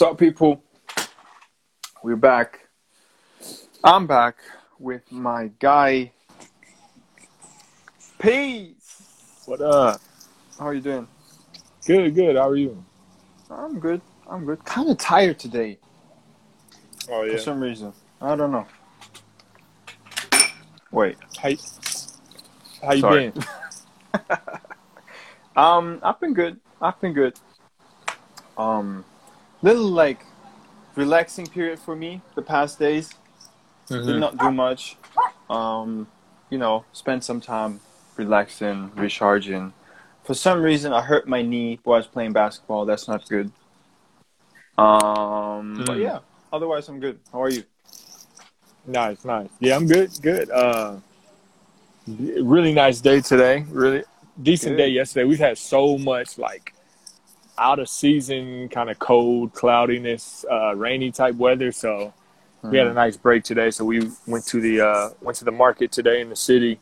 What's up, people? We're back. I'm back with my guy. Peace. What up? How are you doing? Good, good. How are you? I'm good. I'm good. Kind of tired today Oh yeah. for some reason. I don't know. Wait. How, you- how you Sorry. been? Um, I've been good. I've been good. Um, little like relaxing period for me the past days. Did Mhm. not do much. Um, you know, spend some time relaxing, recharging. For some reason, I hurt my knee while I was playing basketball. That's not good. Um, but Mm. yeah, otherwise I'm good. How are you? Nice, nice. Yeah, I'm good, good. Uh, really nice day today. Really decent Good. day yesterday. We've had so much like out of season, kind of cold, cloudiness, uh, rainy type weather. So we had a nice break today. So we went to the uh, went to the market today in the city.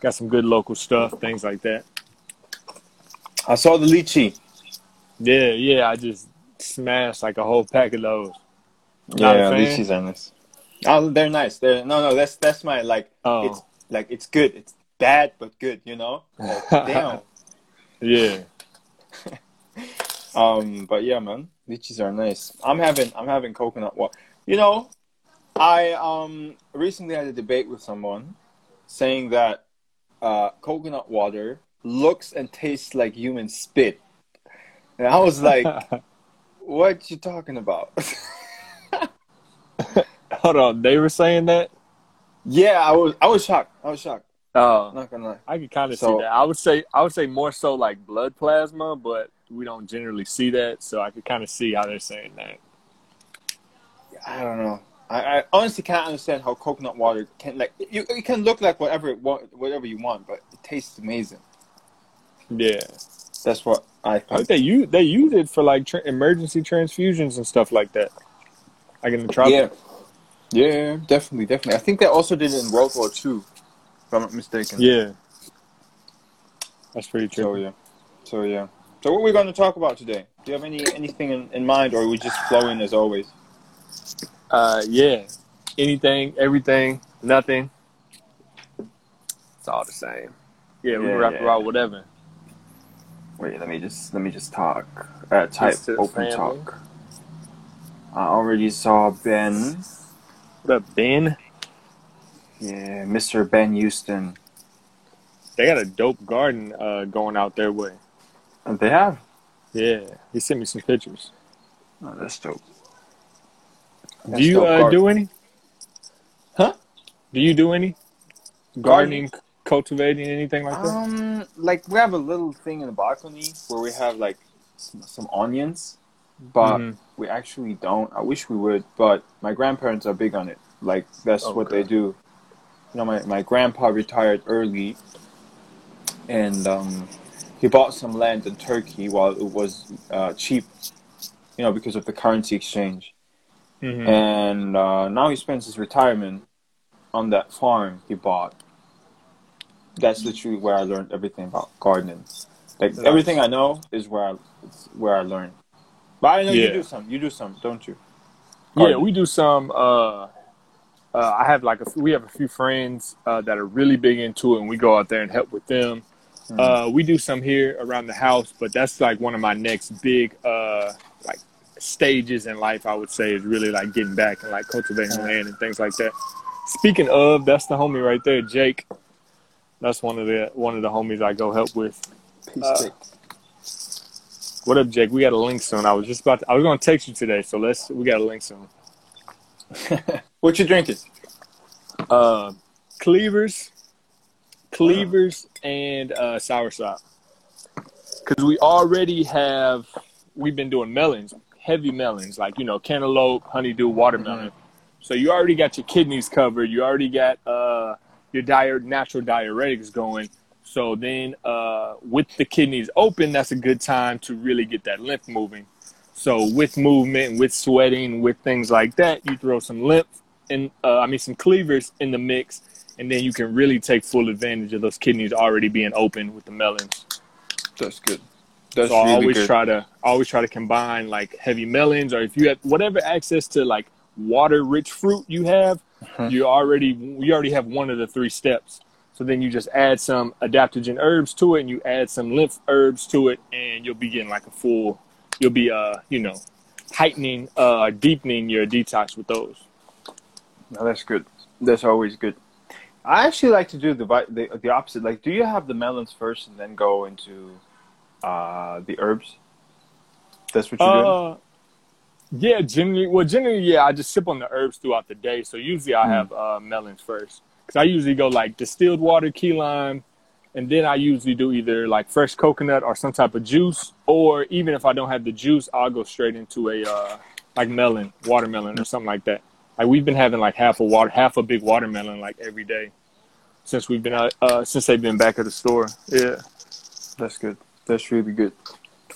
Got some good local stuff, things like that. I saw the lychee. Yeah, yeah. I just smashed like a whole pack of those. Not Yeah, lychees are nice. Oh, they're nice. They're no, no. That's that's my like. Oh, It's like it's good. It's bad but good. You know. Like, damn. yeah. Um, but yeah, man, lychees are nice. I'm having I'm having coconut water. You know, I um recently had a debate with someone saying that uh, coconut water looks and tastes like human spit, and I was like, "What you talking about?" Hold on, they were saying that. yeah, I was I was shocked. I was shocked. Oh, not gonna lie. I could kind of So- see that. I would say I would say more so like blood plasma, but we don't generally see that, so I could kind of see how they're saying that. I don't know. I, I honestly can't understand how coconut water can like you. It can look like whatever it wa- whatever you want, but it tastes amazing. Yeah, That's what I I think. think they use they use it for like tra- emergency transfusions and stuff like that. Like in the tropics. Yeah, yeah, definitely, definitely. I think they also did it in World War II, if I'm not mistaken. Yeah, that's pretty true. So yeah, so yeah. So what are we going to talk about today? Do you have any anything in, in mind, or are we just flowing as always? Uh, yeah, anything, everything, nothing. It's all the same. Yeah, we Yeah, can rap yeah. about whatever. Wait, let me just let me just talk. Uh, type Peace open family. talk. I already saw Ben. What up, Ben? Yeah, Mr. Ben Houston. They got a dope garden uh, going out their way. And they have. Yeah, he sent me some pictures. Oh, that's dope. do you dope uh, do any? Huh? Do you do any Gardening? cultivating, anything like that? Um, like we have a little thing in the balcony where we have like some, some onions, but Mhm. we actually don't. I wish we would, but my grandparents are big on it. Like that's what Okay. they do. You know, my my grandpa retired early, and um, he bought some land in Turkey while it was uh, cheap. You know, because of the currency exchange, Mhm. and uh, now he spends his retirement on that farm he bought. That's literally where I learned everything about gardening. Like Nice. everything I know is where I, it's where I learned. But I know you do some. You do some, don't you? Yeah, we do some. Uh, uh, I have like a, we have a few friends uh, that are really big into it, and we go out there and help with them. Mhm. Uh, we do some here around the house, but that's like one of my next big uh, like stages in life. I would say is really like getting back and like cultivating land and things like that. Speaking of, that's the homie right there, Jake. That's one of the one of the homies I go help with. Peace uh, stick. What up, Jake? We got a link soon. I was just about to, I was gonna text you today, so let's we got a link soon. what you drinking? Uh, Cleavers cleavers and uh, soursop. Because we already have, we've been doing melons, heavy melons, like, you know, cantaloupe, honeydew, watermelon. Mm-hmm. So you already got your kidneys covered. You already got uh, your diet, natural diuretics going. So then, uh, with the kidneys open, that's a good time to really get that lymph moving. So with movement, with sweating, with things like that, you throw some lymph and uh, I mean, some cleavers in the mix, and then you can really take full advantage of those kidneys already being open with the melons. That's good. That's so I really always good. try to always try to combine like heavy melons, or if you have whatever access to like water-rich fruit you have, Mhm. you already you already have one of the three steps. So then you just add some adaptogen herbs to it, and you add some lymph herbs to it, and you'll be getting like a full. You'll be uh you know heightening uh deepening your detox with those. No, that's good. That's always good. I actually like to do the the the opposite. Like, do you have the melons first and then go into uh, the herbs? That's what doing. Uh, yeah, generally, well, generally, yeah, I just sip on the herbs throughout the day. So usually I Mm. have uh, melons first because I usually go like distilled water, key lime, and then I usually do either like fresh coconut or some type of juice, or even if I don't have the juice, I'll go straight into a uh, like melon, watermelon, or something like that. Like we've been having like half a water, half a big watermelon like every day since we've been out, uh, since they've been back at the store. Yeah. That's good. That's really good.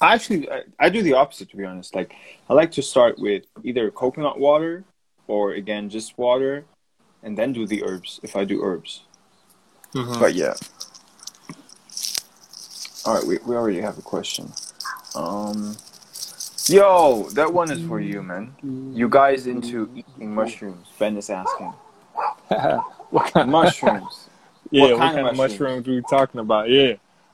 I actually I, I do the opposite to be honest. Like I like to start with either coconut water or again just water, and then do the herbs if I do herbs. But yeah. All right, we we already have a question. Um, yo, that one is for you, man. You guys into eating mushrooms? Ben is asking. what kind of Mushrooms. Yeah, What what, kind kind, of mushrooms? mushrooms we talking about? Yeah.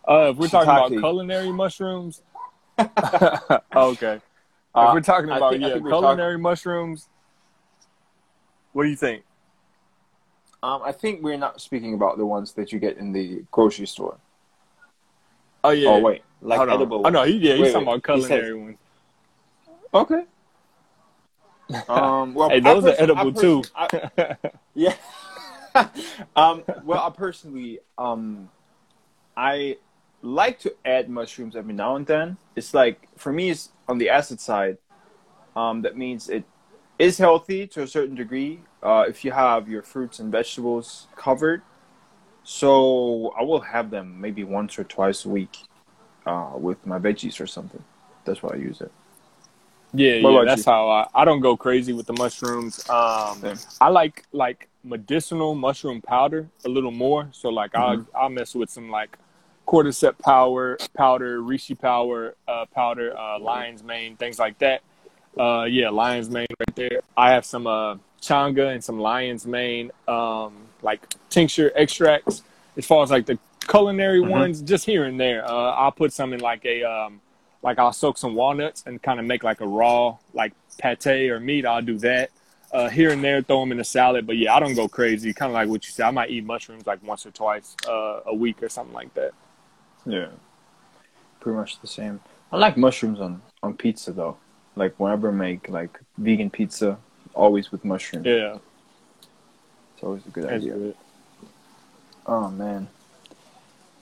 Uh, if we're talking about culinary mushrooms, okay. Uh, if we're talking about think- yeah think we're talking- culinary mushrooms, what do you think? Um, I think we're not speaking about the ones that you get in the grocery store. Oh yeah. Oh wait, like Hold on. edible. Oh no, yeah, he's Wait, talking wait. about culinary ones. Okay. Um, well, Hey, those are edible too. I- yeah. um, well, I personally, um, I like to add mushrooms every now and then. It's like for me, it's on the acid side. Um, that means it is healthy to a certain degree. Uh, if you have your fruits and vegetables covered, so I will have them maybe once or twice a week uh, with my veggies or something. That's why I use it. Yeah, What yeah, that's you? how I. I don't go crazy with the mushrooms. Um, Same. I like like medicinal mushroom powder a little more. So like Mm-hmm. I'll I'll mess with some like cordyceps power powder, reishi power uh, powder, uh, lion's mane, things like that. Uh, yeah, lion's mane right there. I have some uh, chaga and some lion's mane um, like tincture extracts. As far as like the culinary Mhm. ones, just here and there. Uh, I'll put some in like a um, like I'll soak some walnuts and kind of make like a raw like pate or meat. I'll do that uh, here and there, throw them in a salad. But yeah, I don't go crazy. Kind of like what you said. I might eat mushrooms like once or twice uh, a week or something like that. Yeah, pretty much the same. I like mushrooms on on pizza though. Like whenever I make like vegan pizza, always with mushrooms. Yeah, It's always a good that's idea. good. Oh man,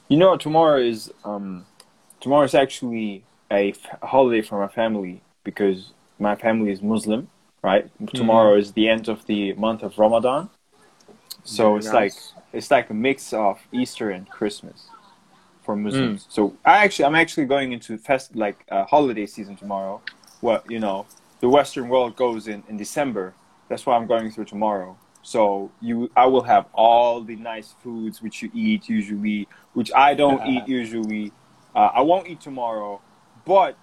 you know tomorrow is um tomorrow is actually a f- holiday for my family because my family is Muslim, right? Tomorrow is the end of the month of Ramadan, so Very it's nice. like it's like a mix of Easter and Christmas for Muslims. So I actually I'm actually going into fest like uh, holiday season tomorrow. What you know, the Western world goes in in December. That's why I'm going through tomorrow. So you, I will have all the nice foods which you eat usually, which I don't eat usually. Uh, I won't eat tomorrow, but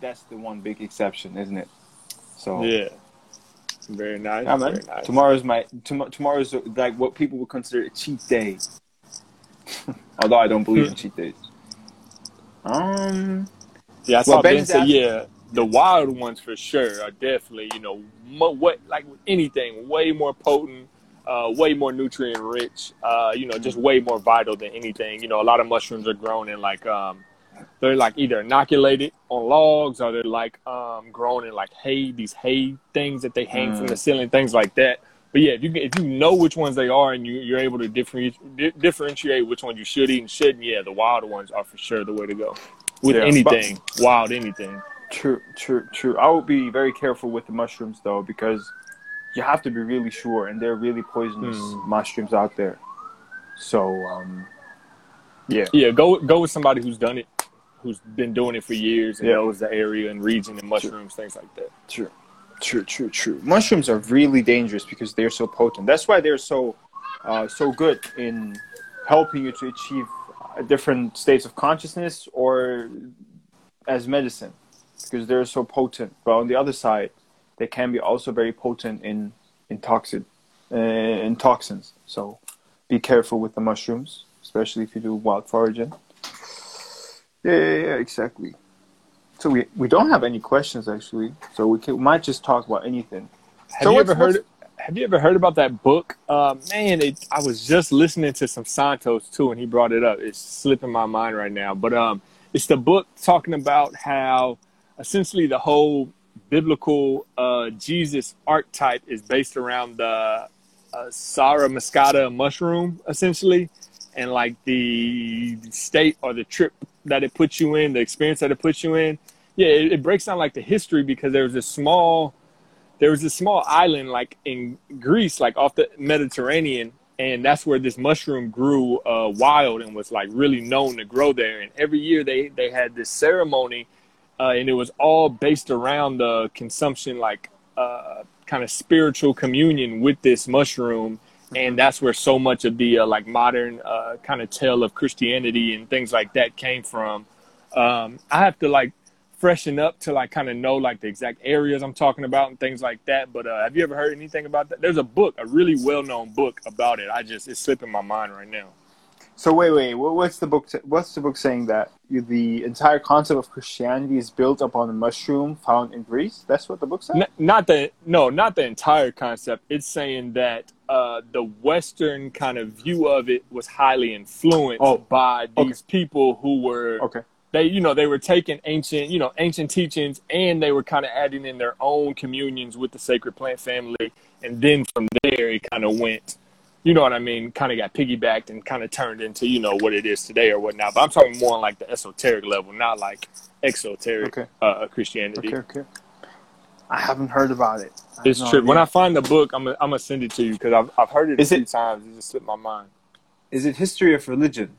that's the one big exception, isn't it? So yeah, very nice. yeah. Very nice. Tomorrow's my tom- tomorrow's like what people would consider a cheat day. Although I don't believe in cheat days. Um. Yeah, I Well, saw Ben say, yeah, the wild ones for sure are definitely, you know, mo- what like anything, way more potent, uh, way more nutrient rich, uh, you know, just way more vital than anything. You know, a lot of mushrooms are grown in like, um, they're like either inoculated on logs or they're like um, grown in like hay, these hay things that they hang from Mm. the ceiling, things like that. but yeah, if you if you know which ones they are and you, you're able to differentiate differentiate which ones you should eat and shouldn't, yeah, the wild ones are for sure the way to go with Yeah, anything wild anything. True, true, true. I would be very careful with the mushrooms though, because you have to be really sure, and they're really poisonous Hmm. mushrooms out there. So, um, yeah, Yeah, go go with somebody who's done it, who's been doing it for years and Yeah. knows the area and region and mushrooms, things like that. true, true, true, true. Mushrooms are really dangerous because they're so potent. That's why they're so, uh, so good in helping you to achieve uh, different states of consciousness or as medicine because they're so potent. But on the other side, they can be also very potent in in toxin, uh, in toxins. So be careful with the mushrooms, especially if you do wild foraging. Yeah, yeah, yeah, exactly. So we we don't have any questions actually, so we, can, we might just talk about anything. Have So you ever heard? Have you ever heard about that book? Uh, man, it, I was just listening to some Santos too, and he brought it up. It's slipping my mind right now, but um, it's the book talking about how essentially the whole biblical uh, Jesus archetype is based around the uh, Sara muscata mushroom, essentially, and like the state or the trip that it puts you in, the experience that it puts you in. Yeah, it, it breaks down like the history because there was a small there was a small island like in Greece, like off the Mediterranean, and that's where this mushroom grew uh, wild and was like really known to grow there. And every year they they had this ceremony, uh, and it was all based around the consumption, like uh, kind of spiritual communion with this mushroom. And that's where so much of the uh, like modern uh, kind of tale of Christianity and things like that came from. Um, I have to like freshen up to like kind of know like the exact areas I'm talking about and things like that. But uh, have you ever heard anything about that? There's a book, a really well known book about it. I just it's slipping my mind right now. So wait, wait, what's the book? What's the book saying that the entire concept of Christianity is built upon a mushroom found in Greece? That's what the book says. N- not the no, not the entire concept. It's saying that uh, the Western kind of view of it was highly influenced Oh, by okay. these people who were Okay. they you know they were taking ancient you know ancient teachings and they were kind of adding in their own communions with the sacred plant family and then from there it kind of went you know what i mean kind of got piggybacked and kind of turned into you know what it is today or whatnot but i'm talking more on like the esoteric level not like exoteric Okay. uh, christianity Okay. Okay. I haven't heard about it. I it's no true when i find the book i'm gonna send it to you because I've, I've heard it Is a few it- times it just slipped my mind Is it history of religion?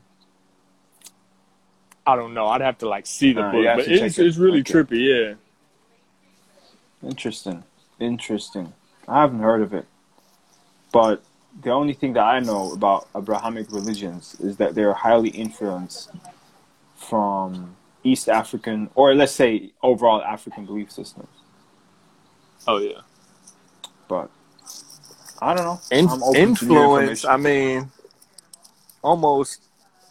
i don't know i'd have to like see the Uh, book but it's, it. it's really Okay. trippy yeah Interesting. Interesting. I haven't heard of it. But the only thing that I know about Abrahamic religions is that they're highly influenced from East African, or let's say overall African belief systems. oh yeah But I don't know. In- I'm open influence. information. I mean, almost.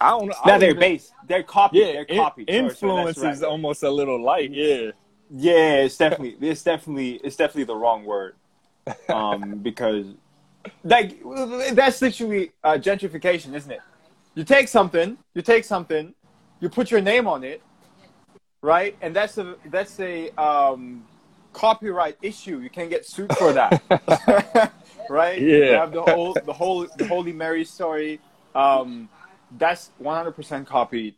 I don't know. I No, they're based. They're copied. Yeah, they're copied. Sorry, sorry, influence that's is right. almost a little light. Yeah, Yeah, it's definitely it's definitely it's definitely the wrong word. Um, because like that's literally uh, gentrification, isn't it? You take something, you take something, you put your name on it, right? And that's a that's a um, copyright issue. You can get sued for that, right? Yeah. You have the whole the whole the Holy Mary story. Um, that's 100% copied.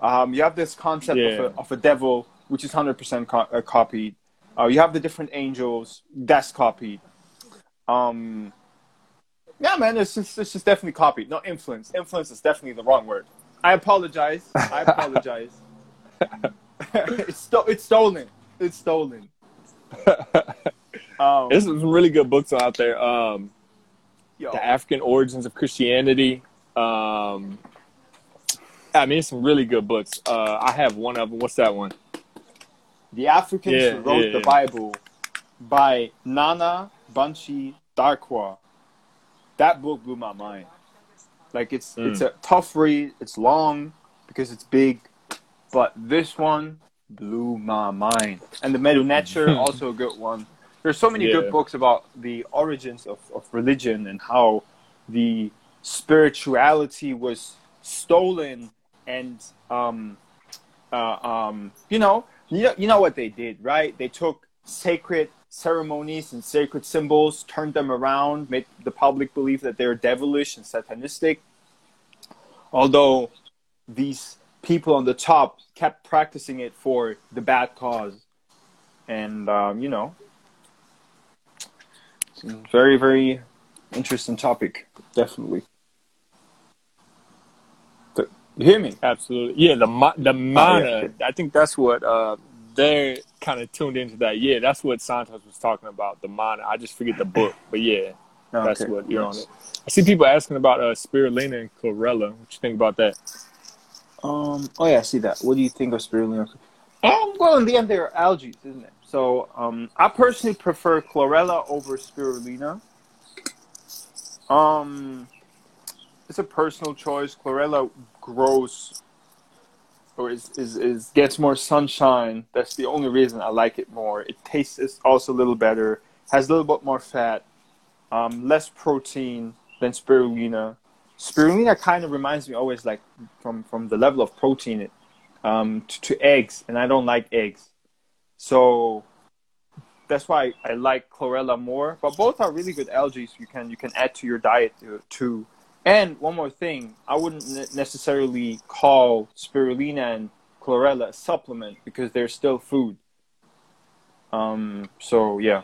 Um, you have this concept of, a, of a devil, which is 100% co- uh, copied. Uh, you have the different angels, that's copied. Um, yeah, man, it's just, it's just definitely copied. No influence. Influence is definitely the wrong word. I apologize. I apologize. it's, sto- it's stolen. It's stolen. Um, there's some really good books out there. Um, yo, the African origins of Christianity. Um, I mean, it's some really good books. Uh, I have one of them. What's that one? the Africans Yeah, who wrote yeah, the yeah. Bible by Nana Banchie Darkwah. That book blew my mind. Like it's Mm. it's a tough read. It's long because it's big, but this one blew my mind. And the Metu Neter also a good one. There's so many Yeah. good books about the origins of, of religion and how the spirituality was stolen and um, uh, um, you know you know you know what they did right they took sacred ceremonies and sacred symbols, turned them around, made the public believe that they're devilish and satanistic. Although these people on the top kept practicing it for the bad cause. And, um, you know, very, very interesting topic, definitely. You hear me? Absolutely. Yeah, the the mana. Oh, yeah. I think that's what uh, they're kind of tuned into. That. Yeah, that's what Santos was talking about. The mana. I just forget the book, but yeah, okay. that's what you're yes. on it. I see people asking about uh, spirulina and chlorella. What you think about that? Um. Oh yeah, I see that. What do you think of spirulina? Um. Well, in the end, they're algae, isn't it? So, um, I personally prefer chlorella over spirulina. Um, it's a personal choice. Chlorella grows or is, is, is gets more sunshine. That's the only reason I like it more. It tastes also a little better, has a little bit more fat, um, less protein than spirulina. Spirulina kind of reminds me always like from, from the level of protein it, um, to, to eggs, and I don't like eggs. So that's why I like chlorella more. But both are really good algae you can you can add to your diet too. And one more thing, I wouldn't necessarily call spirulina and chlorella a supplement because they're still food. Um, so yeah,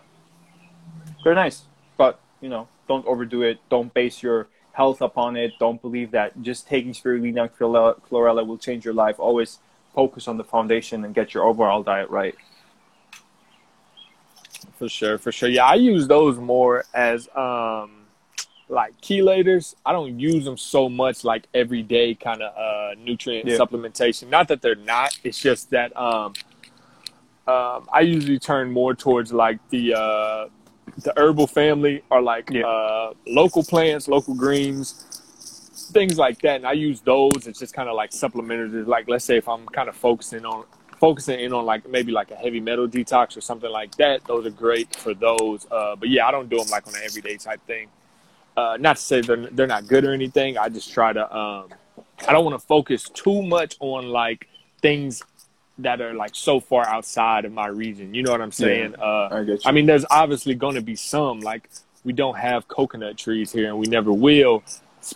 they're nice, but you know, don't overdo it. Don't base your health upon it. Don't believe that just taking spirulina and chlorella, will change your life. Always focus on the foundation and get your overall diet right. For sure, for sure. Yeah, I use those more as um like chelators, I don't use them so much like everyday kind of uh, nutrient yeah. supplementation. Not that they're not. It's just that um, um, I usually turn more towards like the uh, the herbal family or like yeah. uh, local plants, local greens, things like that. And I use those. It's just kind of like supplementary. Like let's say if I'm kind of focusing on focusing in on like maybe like a heavy metal detox or something like that. Those are great for those. Uh, but yeah, I don't do them like on an everyday type thing uh, not to say they're they're not good or anything. I just try to um, I don't want to focus too much on like things that are like so far outside of my region. You know what I'm saying? Yeah, uh, I. I mean, there's obviously going to be some like we don't have coconut trees here, and we never will.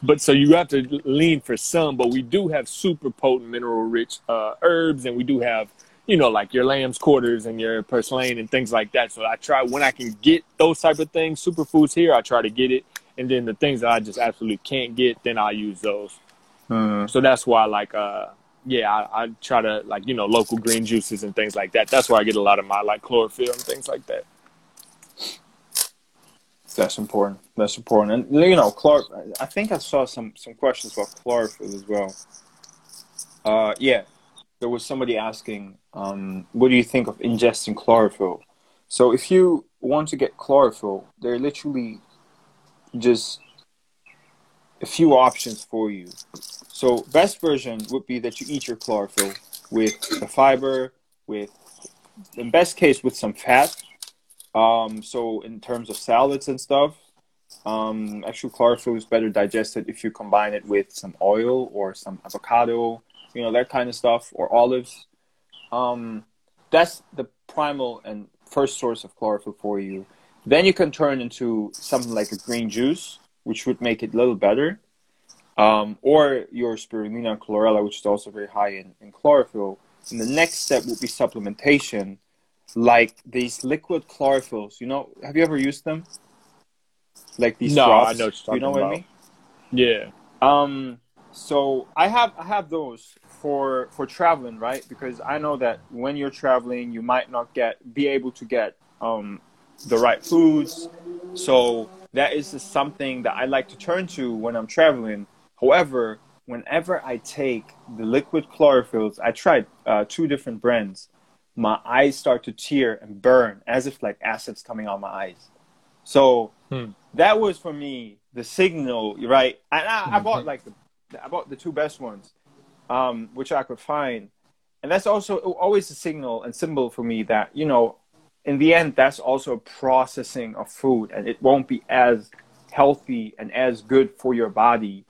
But so you have to lean for some, but we do have super potent mineral rich uh, herbs, and we do have you know, like your lamb's quarters and your purslane and things like that. So I try when I can get those type of things, superfoods here, I try to get it and then the things that I just absolutely can't get, then I use those. Mm. So that's why, like, uh, yeah, I, I, try to like you know local green juices and things like that. That's where I get a lot of my like chlorophyll and things like that. That's important. That's important. And you know, chlor. I think I saw some some questions about chlorophyll as well. Uh, yeah, there was somebody asking, um, what do you think of ingesting chlorophyll? So if you want to get chlorophyll, there literally just a few options for you. So best version would be that you eat your chlorophyll with the fiber, with in best case with some fat. Um, so in terms of salads and stuff, um, actual chlorophyll is better digested if you combine it with some oil or some avocado, you know that kind of stuff, or olives. Um, that's the primal and first source of chlorophyll for you. Then you can turn into something like a green juice, which would make it a little better. Um, or your spirulina and chlorella, which is also very high in, in chlorophyll. And the next step would be supplementation, like these liquid chlorophylls. You know, have you ever used them? Like these no, drops. I know what you know what I mean? Yeah. Um. So I have I have those for for traveling, right? Because I know that when you're traveling, you might not get be able to get um the right foods. So that is something that I like to turn to when I'm traveling. However, whenever I take the liquid chlorophylls, I tried uh, two different brands. My eyes start to tear and burn as if like acid's coming out my eyes. So hmm. that was for me the signal, right? And I, I bought like the, I bought the two best ones, um, which I could find, and that's also always a signal and symbol for me that you know in the end, that's also a processing of food, and it won't be as healthy and as good for your body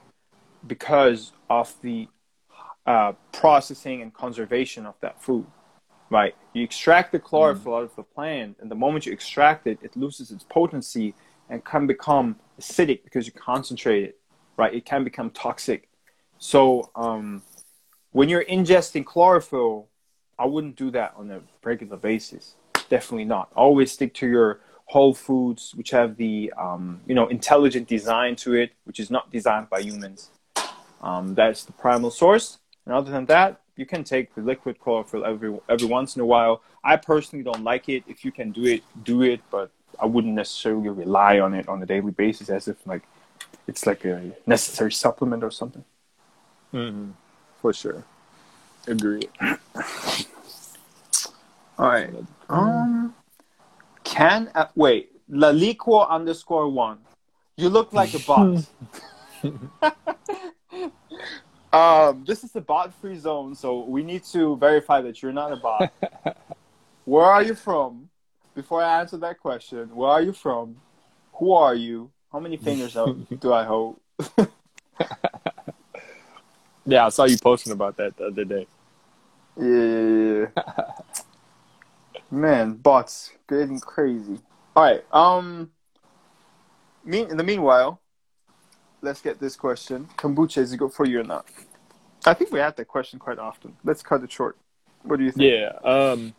because of the uh, processing and conservation of that food. right? You extract the chlorophyll out of the plant, and the moment you extract it, it loses its potency and can become acidic because you concentrate it, right? It can become toxic. So um, when you're ingesting chlorophyll, I wouldn't do that on a regular basis. Definitely not. Always stick to your whole foods, which have the um, you know intelligent design to it, which is not designed by humans. Um, that's the primal source. And other than that, you can take the liquid chlorophyll every every once in a while. I personally don't like it. If you can do it, do it. But I wouldn't necessarily rely on it on a daily basis as if like it's like a necessary supplement or something. Mm-hmm. For sure. Agreed. All right. Um, can uh, wait Laliqua underscore one. You look like a bot. um, this is a bot-free zone, so we need to verify that you're not a bot. Where are you from? Before I answer that question, where are you from? Who are you? How many fingers do I hold? yeah, I saw you posting about that the other day. Yeah. Man, bots getting crazy. All right. Um. Mean in the meanwhile, let's get this question: Kombucha is it good for you or not? I think we have that question quite often. Let's cut it short. What do you think? Yeah. Um.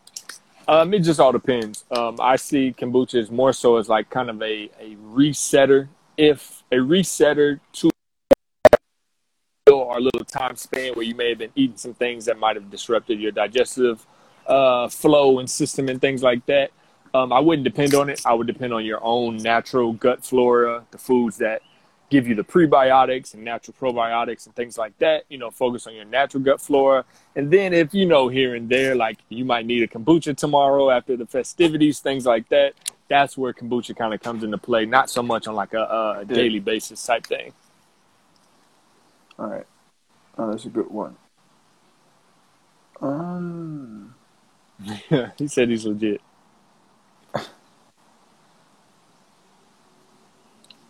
Um, it just all depends. Um, I see kombucha as more so as like kind of a, a resetter, if a resetter to our little time span where you may have been eating some things that might have disrupted your digestive uh, flow and system and things like that. Um, I wouldn't depend on it. I would depend on your own natural gut flora, the foods that give you the prebiotics and natural probiotics and things like that. You know, focus on your natural gut flora. And then if you know here and there, like you might need a kombucha tomorrow after the festivities, things like that. That's where kombucha kind of comes into play, not so much on like a, a daily basis type thing. All right, oh, that's a good one. Um, yeah, he said he's legit.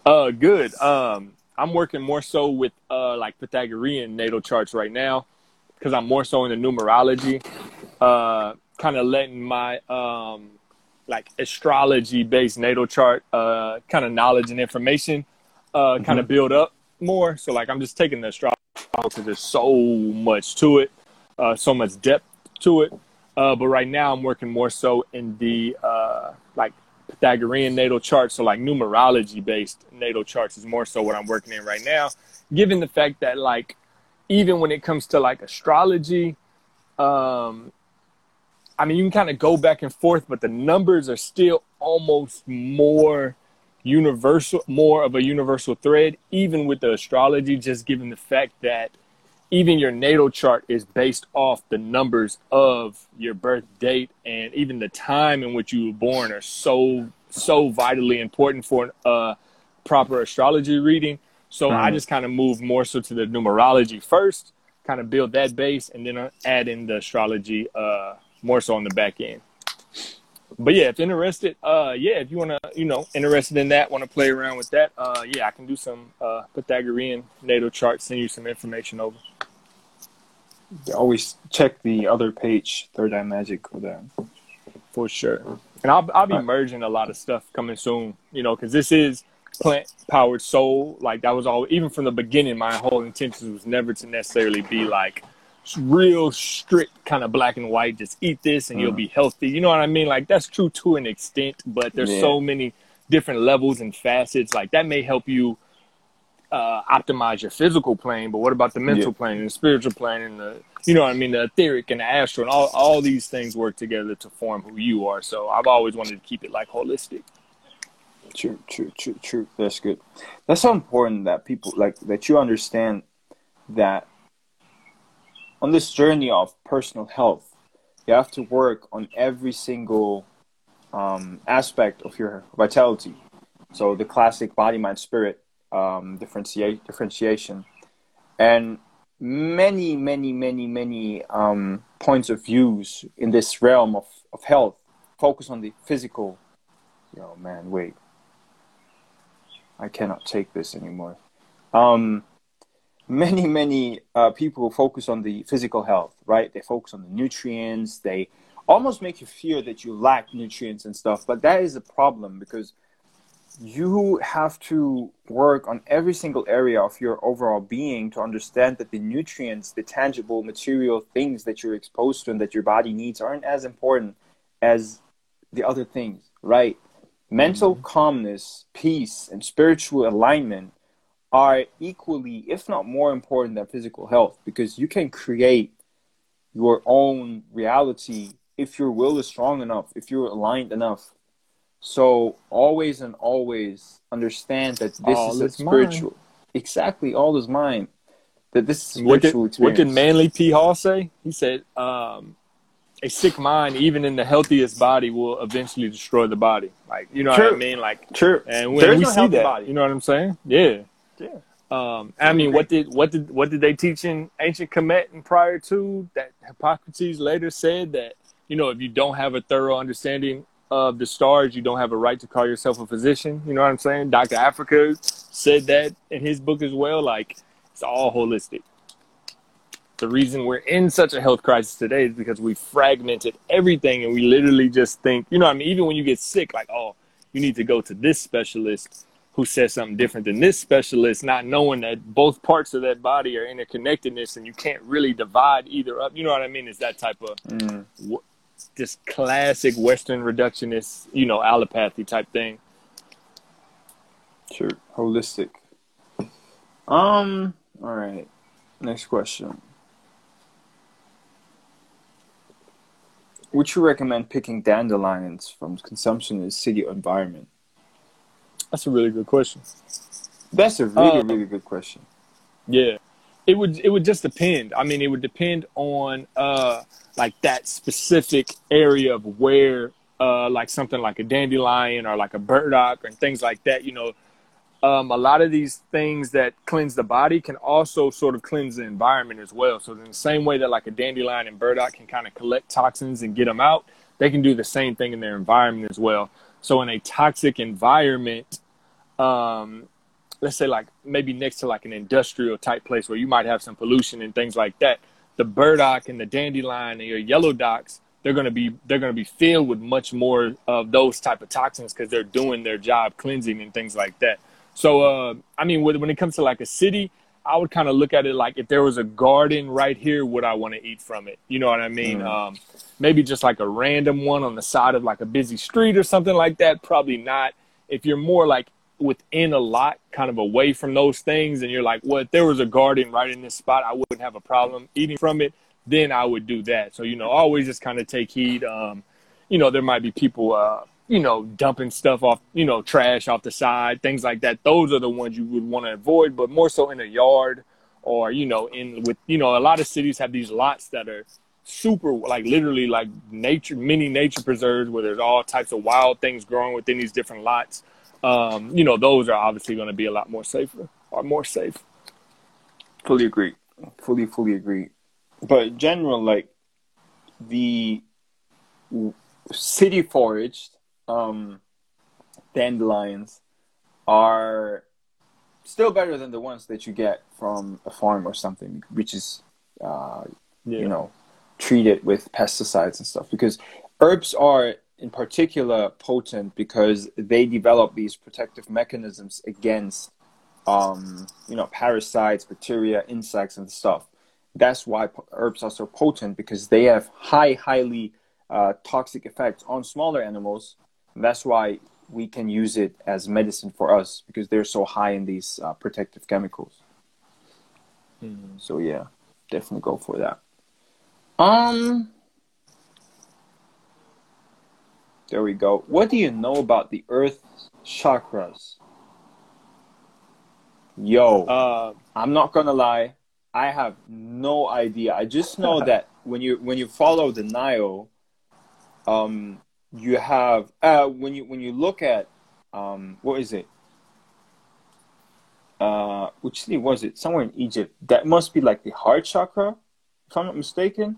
Uh, good. Um, I'm working more so with uh like Pythagorean natal charts right now because I'm more so in the numerology. Uh, kind of letting my um like astrology based natal chart uh kind of knowledge and information uh kind of mm-hmm. build up more. So like I'm just taking the astrology because there's so much to it, uh, so much depth to it. Uh, but right now I'm working more so in the uh, like Pythagorean natal charts, so like numerology based natal charts is more so what I'm working in right now. Given the fact that like even when it comes to like astrology, um, I mean you can kind of go back and forth, but the numbers are still almost more universal, more of a universal thread, even with the astrology, just given the fact that even your natal chart is based off the numbers of your birth date and even the time in which you were born are so so vitally important for a proper astrology reading so mm-hmm. i just kind of move more so to the numerology first kind of build that base and then add in the astrology uh, more so on the back end but yeah, if interested, uh, yeah, if you want to, you know, interested in that, want to play around with that, uh, yeah, I can do some uh, Pythagorean natal charts, send you some information over. Always check the other page, Third Eye Magic, for that. For sure. And I'll, I'll be merging a lot of stuff coming soon, you know, because this is plant powered soul. Like that was all, even from the beginning, my whole intention was never to necessarily be like, real strict kind of black and white just eat this and mm. you'll be healthy. You know what i mean? Like that's true to an extent but there's yeah. so many different levels and facets. Like that may help you uh, optimize your physical plane but what about the mental yeah. plane and the spiritual plane and the you know what i mean the etheric and the astral and all, all these things work together to form who you are. So i've always wanted to keep it like holistic. True true true true. That's good. That's so important that people like that you understand that on this journey of personal health, you have to work on every single um, aspect of your vitality. So the classic body, mind, spirit um, differentiation, and many, many, many, many um, points of views in this realm of, of health focus on the physical. Yo, man, wait. I cannot take this anymore. Um, many many uh, people focus on the physical health right they focus on the nutrients they almost make you fear that you lack nutrients and stuff. But that is a problem because you have to work on every single area of your overall being to understand that the nutrients, the tangible material things that you're exposed to and that your body needs aren't as important as the other things, right? Mental mm-hmm. calmness, peace, and spiritual alignment are equally, if not more important than physical health because you can create your own reality if your will is strong enough, if you're aligned enough. So always and always understand that this all is a spiritual. Mine. Exactly, all is mine. That this is spiritual what did, what did Manly P. Hall say? He said, um, "A sick mind, even in the healthiest body, will eventually destroy the body." Like you know True. what I mean? Like True. And when There's we no see that, body. you know what I'm saying? Yeah. Yeah. Um, I mean, what did what did what did they teach in ancient Kemet and prior to that? Hippocrates later said that you know if you don't have a thorough understanding of the stars, you don't have a right to call yourself a physician. You know what I'm saying? Dr. Afrika said that in his book as well. Like it's all holistic. The reason we're in such a health crisis today is because we fragmented everything and we literally just think, you know, I mean, even when you get sick, like, oh, you need to go to this specialist who says something different than this specialist, not knowing that both parts of that body are interconnectedness and you can't really divide either up. You know what I mean? It's that type of mm. just classic Western reductionist, you know, allopathy type thing. Sure, holistic. Um. All right. Next question. Would you recommend picking dandelions from consumption in a city environment? That's a really good question. That's a really, um, really good question. Yeah. It would it would just depend. I mean, it would depend on uh like that specific area of where uh like something like a dandelion or like a burdock and things like that, you know, um, a lot of these things that cleanse the body can also sort of cleanse the environment as well. So in the same way that like a dandelion and burdock can kind of collect toxins and get them out, they can do the same thing in their environment as well. So in a toxic environment, um, let's say like maybe next to like an industrial type place where you might have some pollution and things like that, the burdock and the dandelion and your yellow docks, they're gonna be they're gonna be filled with much more of those type of toxins because they're doing their job cleansing and things like that. So uh, I mean, when it comes to like a city, I would kind of look at it like if there was a garden right here, would I want to eat from it? You know what I mean? Mm. Um, maybe just like a random one on the side of like a busy street or something like that. Probably not. If you're more like within a lot, kind of away from those things, and you're like, well, if there was a garden right in this spot, I wouldn't have a problem eating from it. Then I would do that. So you know, always just kind of take heed. Um, you know, there might be people. Uh, you know, dumping stuff off, you know, trash off the side, things like that. Those are the ones you would want to avoid, but more so in a yard or, you know, in with, you know, a lot of cities have these lots that are super, like literally like nature, mini nature preserves where there's all types of wild things growing within these different lots. Um, you know, those are obviously going to be a lot more safer or more safe. Fully agree. Fully, fully agree. But in general, like the city foraged um, dandelions are still better than the ones that you get from a farm or something, which is, uh, yeah. you know, treated with pesticides and stuff. Because herbs are, in particular, potent because they develop these protective mechanisms against, um, you know, parasites, bacteria, insects, and stuff. That's why herbs are so potent because they have high, highly uh, toxic effects on smaller animals that's why we can use it as medicine for us because they're so high in these uh, protective chemicals. Mm-hmm. So yeah, definitely go for that. Um, there we go. What do you know about the Earth chakras? Yo, uh, I'm not gonna lie. I have no idea. I just know that when you when you follow the Nile, um, you have uh, when you when you look at um, what is it? Uh, which city was it? Somewhere in Egypt. That must be like the heart chakra, if I'm not mistaken.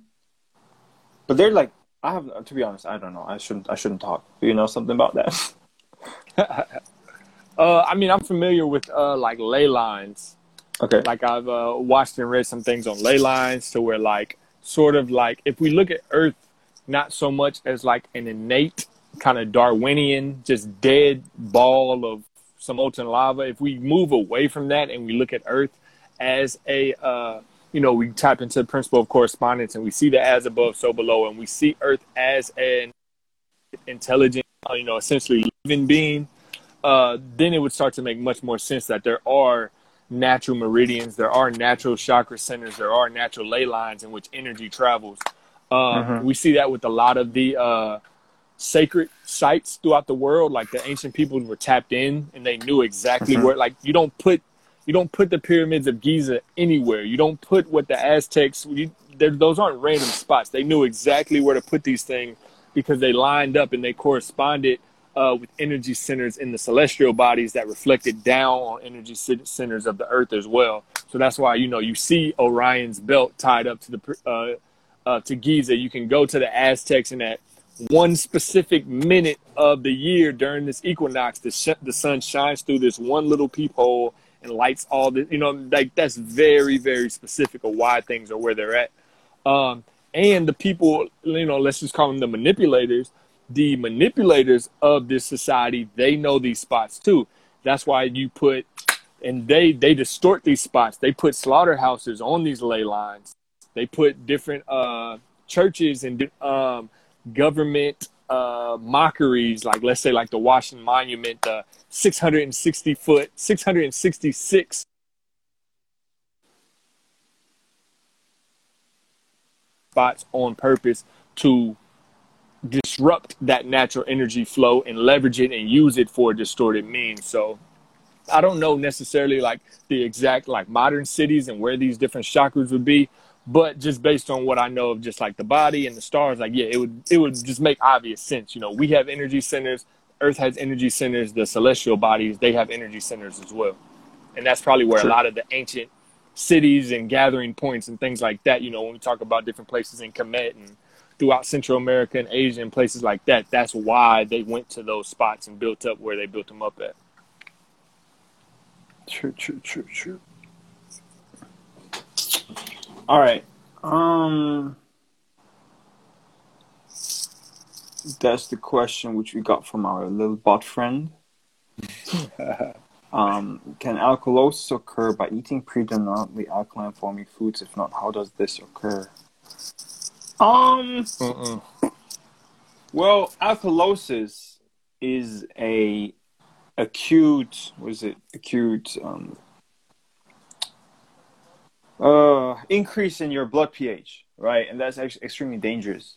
But they're like I have to be honest. I don't know. I shouldn't. I shouldn't talk. Do you know something about that? uh, I mean, I'm familiar with uh, like ley lines. Okay. Like I've uh, watched and read some things on ley lines to where like sort of like if we look at Earth not so much as like an innate kind of Darwinian, just dead ball of some molten lava. If we move away from that and we look at Earth as a, uh, you know, we tap into the principle of correspondence and we see the as above, so below, and we see Earth as an intelligent, you know, essentially living being, uh, then it would start to make much more sense that there are natural meridians, there are natural chakra centers, there are natural ley lines in which energy travels. Uh, mm-hmm. We see that with a lot of the uh, sacred sites throughout the world. Like the ancient peoples were tapped in, and they knew exactly mm-hmm. where. Like you don't put you don't put the pyramids of Giza anywhere. You don't put what the Aztecs. You, those aren't random spots. They knew exactly where to put these things because they lined up and they corresponded uh, with energy centers in the celestial bodies that reflected down on energy centers of the earth as well. So that's why you know you see Orion's belt tied up to the uh, uh, to Giza. You can go to the Aztecs and at one specific minute of the year during this equinox, the sh- the sun shines through this one little peephole and lights all the you know like that's very very specific of why things are where they're at. Um, and the people, you know, let's just call them the manipulators. The manipulators of this society they know these spots too. That's why you put and they they distort these spots. They put slaughterhouses on these ley lines they put different uh churches and um government uh mockeries like let's say like the washington monument the 660 foot 666 spots on purpose to disrupt that natural energy flow and leverage it and use it for a distorted means. So I don't know necessarily like the exact like modern cities and where these different chakras would be, but just based on what I know of just like the body and the stars, like yeah, it would it would just make obvious sense. You know, we have energy centers, Earth has energy centers, the celestial bodies, they have energy centers as well. And that's probably where a lot of the ancient cities and gathering points and things like that, you know, when we talk about different places in Kemet and throughout Central America and Asia and places like that. That's why they went to those spots and built up where they built them up at. True, true, true, true. All right. Um that's the question which we got from our little bot friend. um, can alkalosis occur by eating predominantly alkaline forming foods? If not, how does this occur? Um. Mm-mm. Well, alkalosis is a acute. Was it acute? Um. Uh, increase in your blood pH, right? And that's actually extremely dangerous.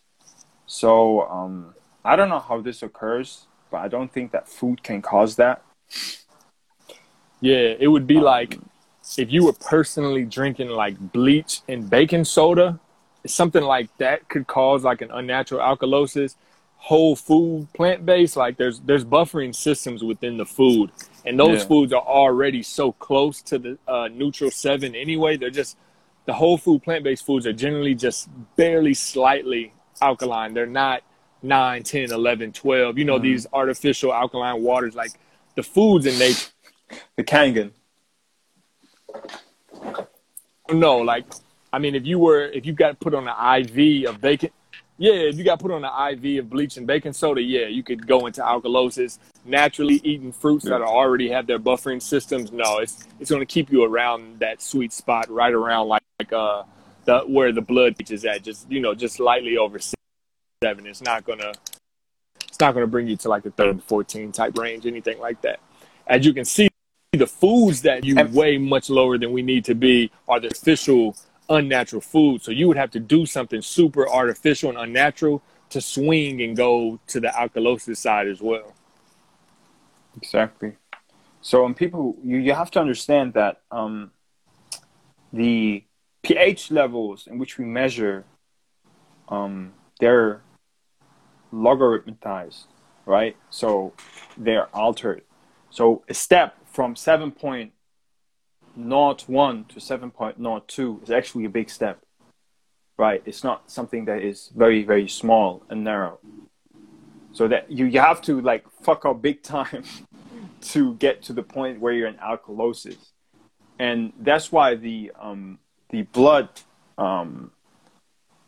So, um, I don't know how this occurs, but I don't think that food can cause that. Yeah, it would be um, like if you were personally drinking like bleach and baking soda something like that could cause like an unnatural alkalosis whole food plant based like there's there's buffering systems within the food. And those yeah. foods are already so close to the uh, neutral seven anyway. They're just the whole food plant based foods are generally just barely slightly alkaline. They're not 9 10 11 12 you know mm-hmm. these artificial alkaline waters like the foods in nature. The kangen. No like I mean, if you were, if you got put on an IV of bacon, yeah, if you got put on an IV of bleach and baking soda, yeah, you could go into alkalosis. Naturally eating fruits that are already have their buffering systems, no, it's it's going to keep you around that sweet spot, right around like, like uh the where the blood is at, just you know, just slightly over seven. It's not gonna it's not gonna bring you to like the third, fourteen type range, anything like that. As you can see, the foods that you weigh much lower than we need to be are the official unnatural food. So you would have to do something super artificial and unnatural to swing and go to the alkalosis side as well. Exactly. So, and people, you, you have to understand that um, the pH levels in which we measure, um, they're logarithmized, right? So they're altered. So a step from 7.0 0.01 to 7.02 is actually a big step, right? It's not something that is very, very small and narrow. So that you, you have to like fuck up big time to get to the point where you're in alkalosis. And that's why the, um, the blood, um,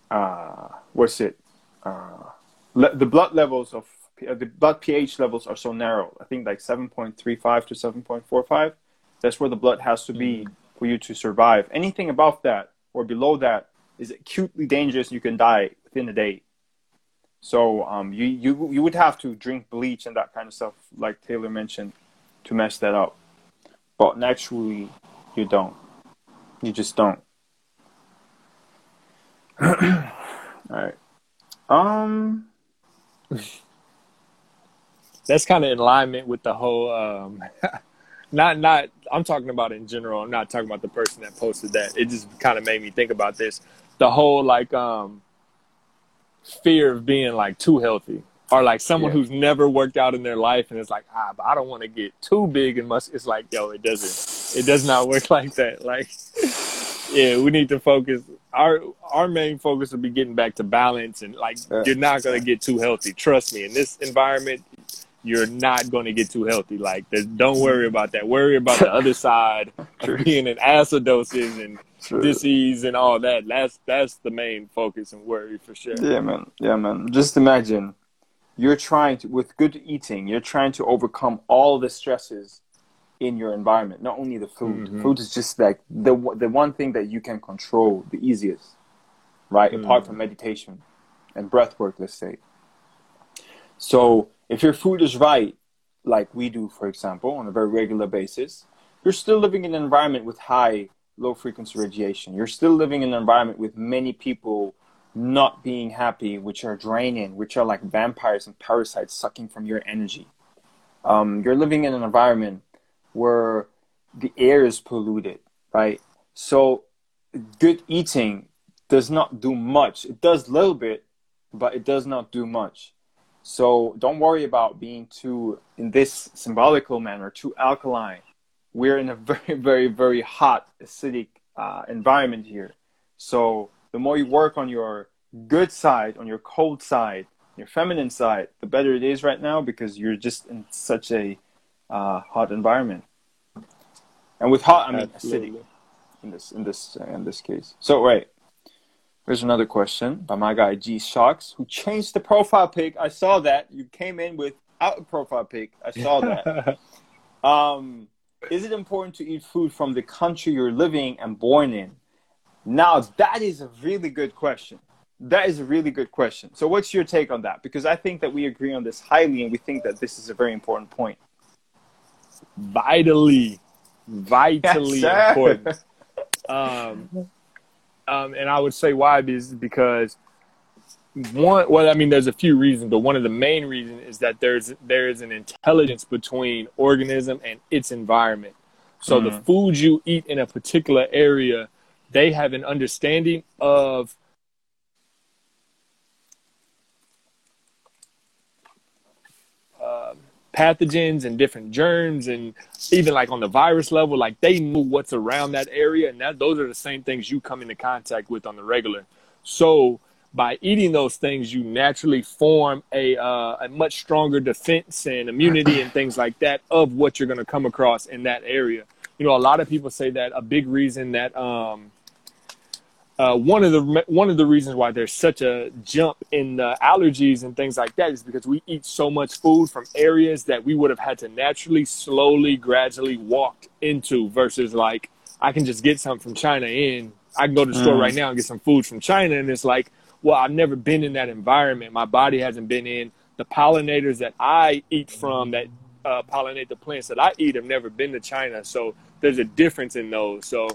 uh, what's it? Uh, le- the blood levels of, uh, the blood pH levels are so narrow. I think like 7.35 to 7.45 that's where the blood has to be Mm. for you to survive. Anything above that or below that is acutely dangerous. You can die within a day. So um, you, you you would have to drink bleach and that kind of stuff, like Taylor mentioned, to mess that up. But naturally, you don't. You just don't. All right. Um. That's kind of in alignment with the whole. Um, not not. I'm talking about in general. I'm not talking about the person that posted that. It just kind of made me think about this. The whole like um fear of being like too healthy or like someone Yeah. who's never worked out in their life and it's like ah but i don't want to get too big and must it's like yo it doesn't it does not work like that like yeah we need to focus our our main focus will be getting back to balance and like Yeah. you're not going to get too healthy trust me in this environment you're not going to get too healthy like don't worry about that worry about the other side of being in acidosis and True. disease and all that that's that's the main focus and worry for sure Yeah, man. Yeah, man. Just imagine you're trying to, with good eating, you're trying to overcome all the stresses in your environment. Not only the food. Mhm. Food is just like the the one thing that you can control the easiest, right? Apart from meditation and breath work, let's say. So if your food is right, like we do, for example, on a very regular basis, you're still living in an environment with high low frequency radiation. You're still living in an environment with many people not being happy, which are draining, which are like vampires and parasites sucking from your energy. Um, you're living in an environment where the air is polluted, right? So good eating does not do much. It does a little bit, but it does not do much. So don't worry about being too, in this symbolical manner, too alkaline. We're in a very, very, very hot, acidic uh, environment here. So the more you work on your good side, on your cold side, your feminine side, the better it is right now because you're just in such a uh, hot environment. And with hot, I mean Absolutely. acidic in this in this uh, in this case. So right, here's another question by my guy G Shocks, who changed the profile pic. I saw that you came in without a profile pic. I saw that. um, is it important to eat food from the country you're living and born in? Now that is a really good question. That is a really good question. So what's your take on that? Because I think that we agree on this highly, and we think that this is a very important point. vitally, vitally Yes, important. Um, um, and I would say why is because one. Well, I mean, there's a few reasons, but one of the main reasons is that there's there is an intelligence between organism and its environment. So the Mhm. foods you eat in a particular area, they have an understanding of pathogens and different germs and even like on the virus level like they knew what's around that area and that those are the same things you come into contact with on the regular. So by eating those things you naturally form a uh, a much stronger defense and immunity and things like that of what you're going to come across in that area. You know a lot of people say that a big reason that um uh, one of the one of the reasons why there's such a jump in allergies and things like that is because we eat so much food from areas that we would have had to naturally, slowly, gradually walk into. Versus like I can just get something from China in. I can go to the store Mm. right now and get some food from China, and it's like, well, I've never been in that environment. My body hasn't been in. The pollinators that I eat from that uh, pollinate the plants that I eat have never been to China, so there's a difference in those. So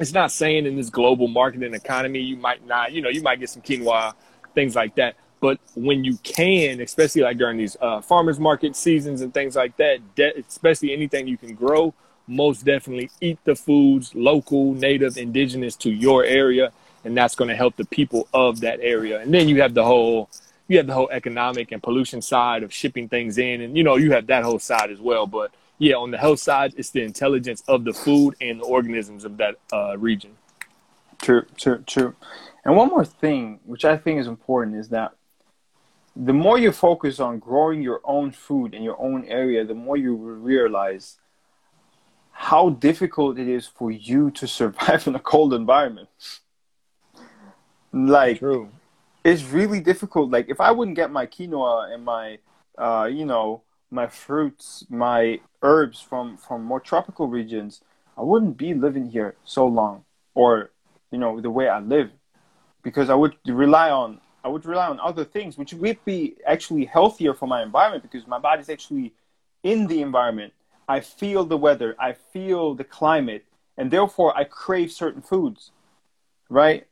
it's not saying in this global marketing economy you might not, you know, you might get some quinoa, things like that. But when you can, especially like during these uh, farmers market seasons and things like that, de- especially anything you can grow, most definitely eat the foods local, native, indigenous to your area, and that's going to help the people of that area. And then you have the whole, you have the whole economic and pollution side of shipping things in, and you know you have that whole side as well. But yeah, on the health side, it's the intelligence of the food and the organisms of that uh, region. True, true, true. And one more thing, which I think is important, is that the more you focus on growing your own food in your own area, the more you realize how difficult it is for you to survive in a cold environment. Like, True. it's really difficult. Like if I wouldn't get my quinoa and my, uh, you know, my fruits, my herbs from from more tropical regions, I wouldn't be living here so long, or you know, the way I live, because I would rely on I would rely on other things, which would be actually healthier for my environment because my body's actually in the environment. I feel the weather, I feel the climate, and therefore I crave certain foods, right?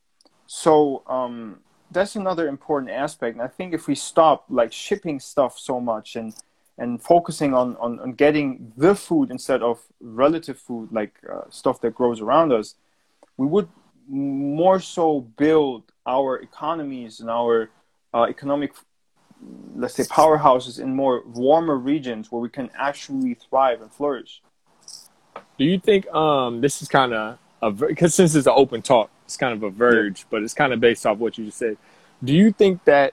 So um, that's another important aspect. And I think if we stop like shipping stuff so much and and focusing on, on, on getting the food instead of relative food, like uh, stuff that grows around us, we would more so build our economies and our uh, economic, let's say, powerhouses in more warmer regions where we can actually thrive and flourish. Do you think um, this is kind of a because since it's an open talk, it's kind of a verge, yeah. but it's kind of based off what you just said. Do you think that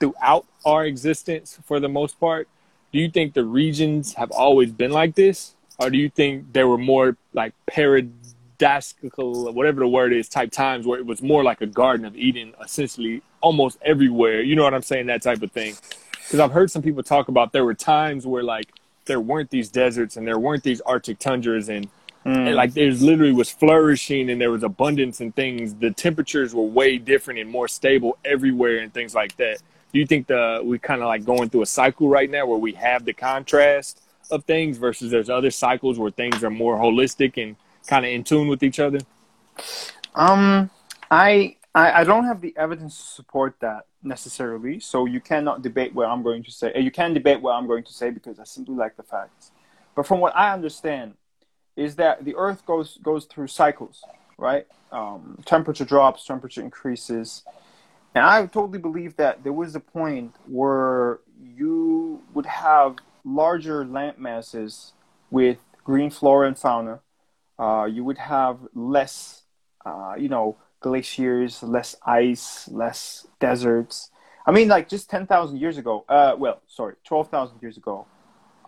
throughout our existence, for the most part, do you think the regions have always been like this, or do you think there were more like paradoxical, whatever the word is, type times where it was more like a Garden of Eden, essentially almost everywhere? You know what I'm saying? That type of thing. Because I've heard some people talk about there were times where like there weren't these deserts and there weren't these Arctic tundras and Mm. And like there's literally was flourishing and there was abundance and things. The temperatures were way different and more stable everywhere and things like that. Do you think the we kind of like going through a cycle right now where we have the contrast of things versus there's other cycles where things are more holistic and kind of in tune with each other? Um, I, I don't have the evidence to support that necessarily. So you cannot debate what I'm going to say. You can debate what I'm going to say because I simply like the facts. But from what I understand, is that the Earth goes goes through cycles, right? Um, temperature drops, temperature increases, and I totally believe that there was a point where you would have larger land masses with green flora and fauna. Uh, you would have less, uh, you know, glaciers, less ice, less deserts. I mean, like just ten thousand years ago. Uh, well, sorry, twelve thousand years ago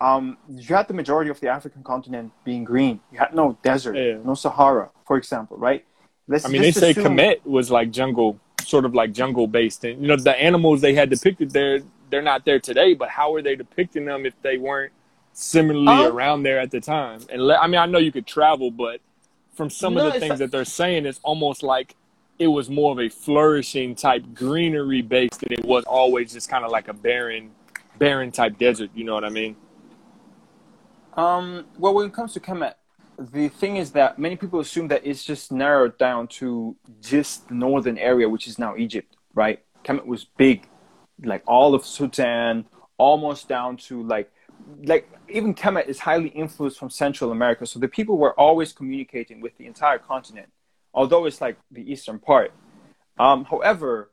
um, you had the majority of the African continent being green. You had no desert, yeah. no Sahara, for example, right? Let's I mean, they say assume... Kemet was like jungle, sort of like jungle based, and you know the animals they had depicted there, they're not there today. But how are they depicting them if they weren't similarly um, around there at the time? And le- I mean, I know you could travel, but from some no, of the things that they're saying, it's almost like it was more of a flourishing type greenery based than it was always just kind of like a barren, barren type desert. You know what I mean? Um, well, when it comes to Kemet, the thing is that many people assume that it's just narrowed down to just the northern area, which is now Egypt, right? Kemet was big, like all of Sudan, almost down to like, like even Kemet is highly influenced from Central America. So the people were always communicating with the entire continent, although it's like the eastern part. Um, however,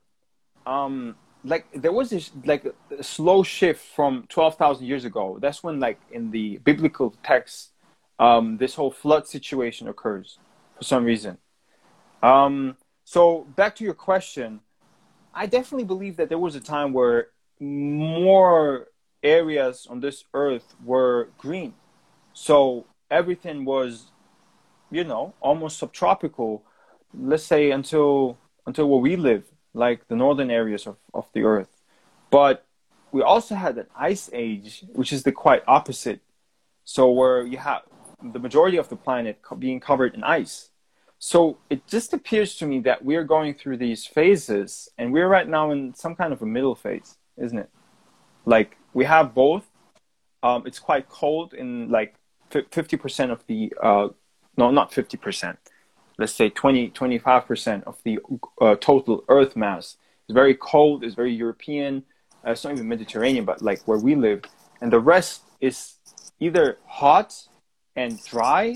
um, like there was this like a slow shift from 12,000 years ago. That's when like in the biblical text, um, this whole flood situation occurs for some reason. Um, so back to your question, I definitely believe that there was a time where more areas on this earth were green. So everything was, you know, almost subtropical. Let's say until until where we live like the northern areas of, of the earth. But we also had an ice age, which is the quite opposite. So where you have the majority of the planet being covered in ice. So it just appears to me that we're going through these phases, and we're right now in some kind of a middle phase, isn't it? Like we have both. Um, it's quite cold in like fifty percent of the uh, no, not fifty percent let's say 20, 25% of the uh, total Earth mass. It's very cold, it's very European, uh, it's not even Mediterranean, but like where we live. And the rest is either hot and dry,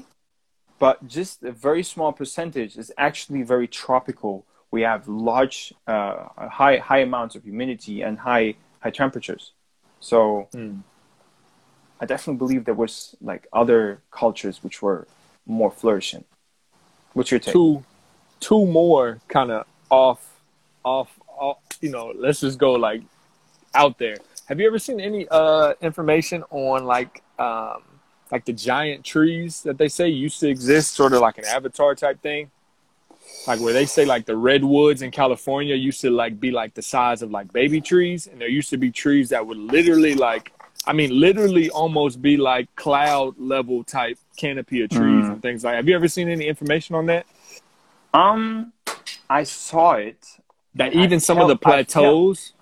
but just a very small percentage is actually very tropical. We have large, uh, high, high amounts of humidity and high, high temperatures. So mm. I definitely believe there was like other cultures which were more flourishing. What's your take? Two, two more kind of off, off, off. You know, let's just go like out there. Have you ever seen any uh, information on like um, like the giant trees that they say used to exist, sort of like an avatar type thing? like where they say like the redwoods in California used to like be like the size of like baby trees, and there used to be trees that would literally like, I mean, literally almost be like cloud level type canopy of trees Mm. and things like. Have you ever seen any information on that? Um, I saw it. That I even some of the felt- felt- plateaus,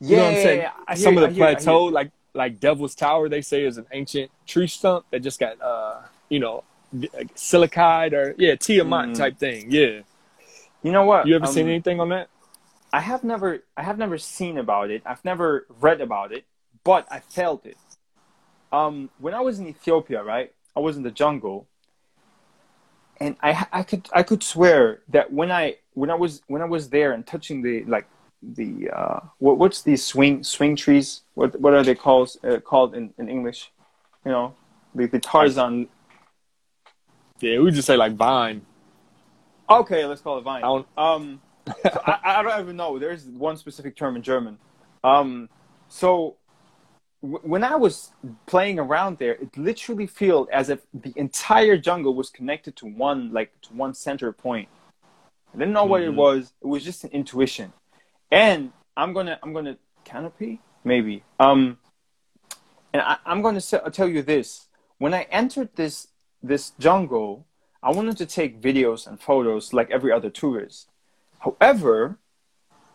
Yeah, you know what I'm saying? I hear some you, of I the plateau, like like Devil's Tower, they say is an ancient tree stump that just got uh, you know, like silicide or yeah, Tiamat Mm. type thing. Yeah. You know what? You ever Um, seen anything on that? I have never I have never seen about it. I've never read about it, but I felt it. Um, when I was in Ethiopia, right? I was in the jungle, and I I could I could swear that when I when I was when I was there and touching the like the uh, what what's these swing swing trees? What what are they called uh, called in, in English? You know, the, the Tarzan. Yeah, we just say like vine. Okay, let's call it vine. I don't- Um, so I, I don't even know. There's one specific term in German. Um, so w- when I was playing around there, it literally felt as if the entire jungle was connected to one, like to one center point. I didn't know what it Mhm. was. It was just an intuition. And I'm gonna, I'm gonna canopy maybe. Um, and I, I'm gonna se- tell you this: when I entered this this jungle, I wanted to take videos and photos like every other tourist. However,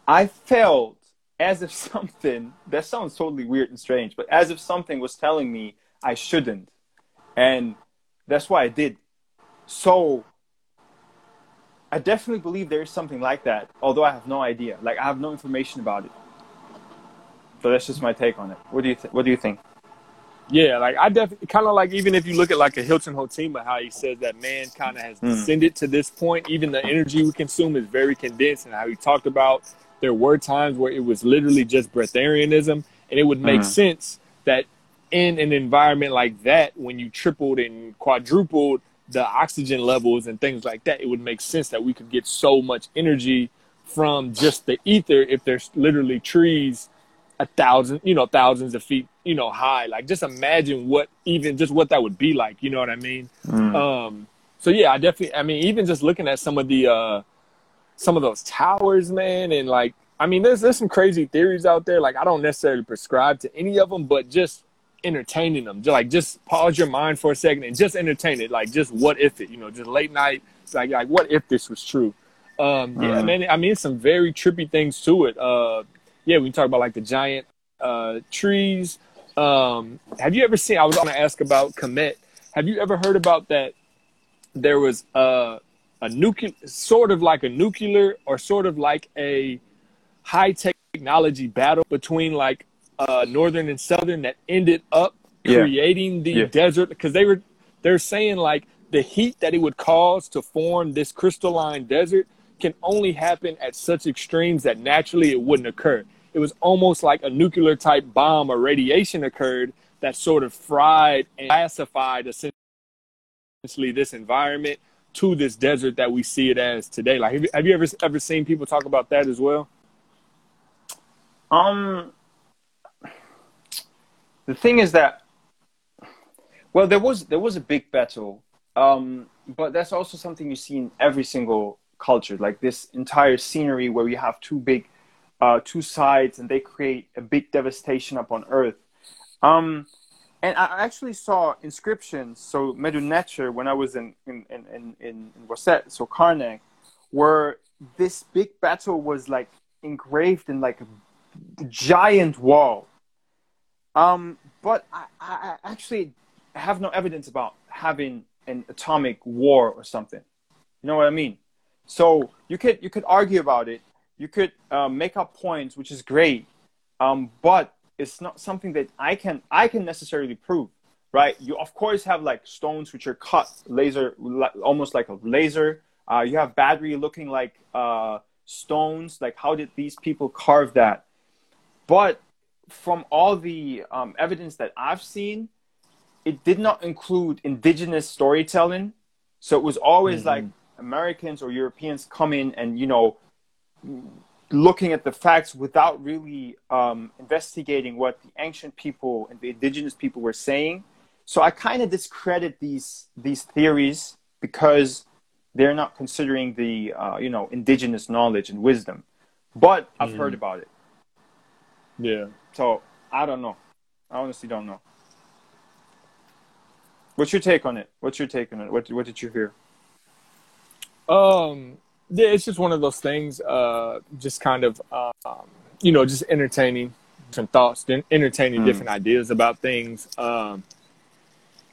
I felt as if something that sounds totally weird and strange, but as if something was telling me I shouldn't. And that's why I did. So I definitely believe there is something like that, although I have no idea. Like I have no information about it. So that's just my take on it. What do you th- what do you think? Yeah, like I definitely kind of like even if you look at like a Hilton Hotema, how he says that man kind of has Mm. descended to this point. Even the energy we consume is very condensed, and how he talked about there were times where it was literally just breatharianism, and it would make Mm. sense that in an environment like that, when you tripled and quadrupled the oxygen levels and things like that, it would make sense that we could get so much energy from just the ether if there's literally trees a thousand, you know, thousands of feet, you know, high. Like just imagine what even just what that would be like. You know what I mean? Um, so yeah, I definitely. I mean, even just looking at some of the uh, some of those towers, man, and like, I mean, there's there's some crazy theories out there. Like, I don't necessarily prescribe to any of them, but just entertaining them, just like just pause your mind for a second and just entertain it. Like, just what if it? You know, just late night. It's like like what if this was true? Um, yeah, Mhm. man. I mean, some very trippy things to it. Uh, yeah, we can talk about like the giant uh, trees. Um, have you ever seen? I was going to ask about Kemet. Have you ever heard about that? There was a a nuclear, sort of like a nuclear, or sort of like a high tech technology battle between like uh, northern and southern that ended up Yeah. creating the Yeah. desert because they were they're saying like the heat that it would cause to form this crystalline desert can only happen at such extremes that naturally it wouldn't occur. It was almost like a nuclear type bomb or radiation occurred that sort of fried and classified essentially this environment to this desert that we see it as today. Like, have you, have you ever ever seen people talk about that as well? Um, the thing is that, well, there was there was a big battle, um, but that's also something you see in every single culture, like this entire scenery where you have two big, uh, two sides, and they create a big devastation upon Earth. Um, and I actually saw inscriptions. So Metu Neter, when I was in in in in, in Rosette, so Karnak, where this big battle was like engraved in like a giant wall. Um, but I, I actually have no evidence about having an atomic war or something. You know what I mean? So you could you could argue about it. You could um, make up points, which is great. Um, but it's not something that I can I can necessarily prove. Right? You of course have like stones which are cut laser, almost like a laser. Uh, you have battery looking like uh, stones. Like how did these people carve that? But from all the um, evidence that I've seen, it did not include indigenous storytelling. So it was always Mhm. like Americans or Europeans come in and, you know, looking at the facts without really um, investigating what the ancient people and the indigenous people were saying. So I kind of discredit these these theories because they're not considering the uh, you know indigenous knowledge and wisdom. But I've Mm. heard about it, Yeah. So I don't know. I honestly don't know. What's your take on it? What's your take on it? What what did you hear? Um, yeah, it's just one of those things. Uh, just kind of, um, you know, just entertaining different thoughts, entertaining Mm. different ideas about things. Um,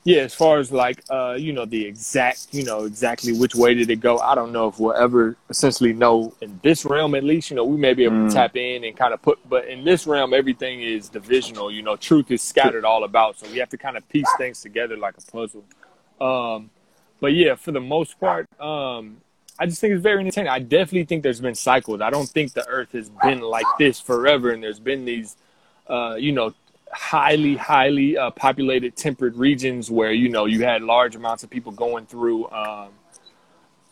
yeah, as far as like, uh, you know, the exact, you know, exactly which way did it go? I don't know if we'll ever essentially know in this realm. At least, you know, we may be able Mm. to tap in and kind of put, but in this realm, everything is divisional. You know, truth is scattered all about, so we have to kind of piece things together like a puzzle. Um, but yeah, for the most part, um, I just think it's very entertaining. I definitely think there's been cycles. I don't think the Earth has been like this forever, and there's been these, uh, you know, highly, highly uh, populated temperate regions where you know you had large amounts of people going through, um,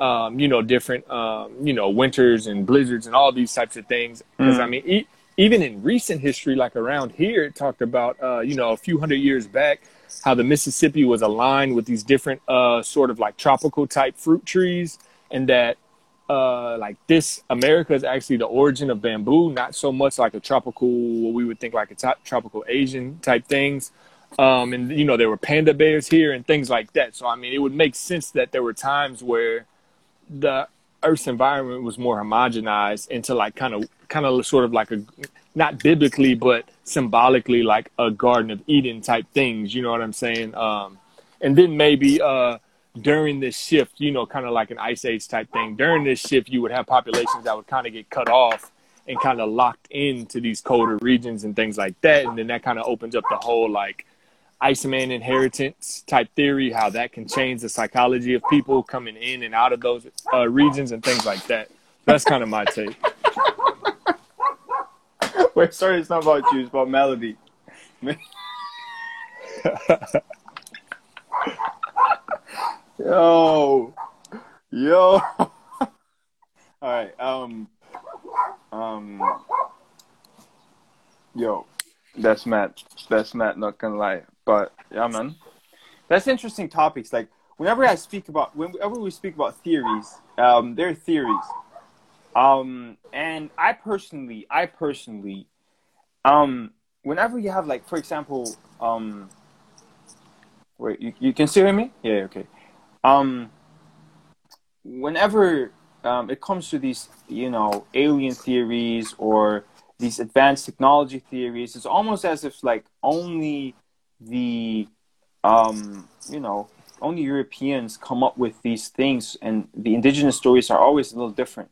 um, you know, different, um, you know, winters and blizzards and all these types of things. Because I Mhm. mean, e- even in recent history, like around here, it talked about, uh, you know, a few hundred years back, how the Mississippi was aligned with these different, uh, sort of like tropical type fruit trees, and that uh, like this America is actually the origin of bamboo, not so much like a tropical, what we would think like a tropical Asian type things. Um, and you know there were panda bears here and things like that. So I mean, it would make sense that there were times where the Earth's environment was more homogenized into like kind of, kind of sort of like a, not biblically but symbolically like a Garden of Eden type things. You know what I'm saying? Um, and then maybe uh, during this shift, you know, kind of like an ice age type thing. During this shift, you would have populations that would kind of get cut off and kind of locked into these colder regions and things like that. And then that kind of opens up the whole like Iceman inheritance type theory, how that can change the psychology of people coming in and out of those uh, regions and things like that. That's kind of my take. Wait, sorry, it's not about you. It's about melody. yo, yo. All right. Um. Um. Yo, that's Matt. That's Matt. Not gonna lie, but yeah, man. That's interesting topics. Like whenever I speak about, whenever we speak about theories, um, they're theories. Um, and I personally, I personally, um, whenever you have like, for example, um, wait, you, you can still hear me? Yeah, okay. Um, whenever um, it comes to these, you know, alien theories or these advanced technology theories, it's almost as if like only the, um, you know, only Europeans come up with these things, and the indigenous stories are always a little different.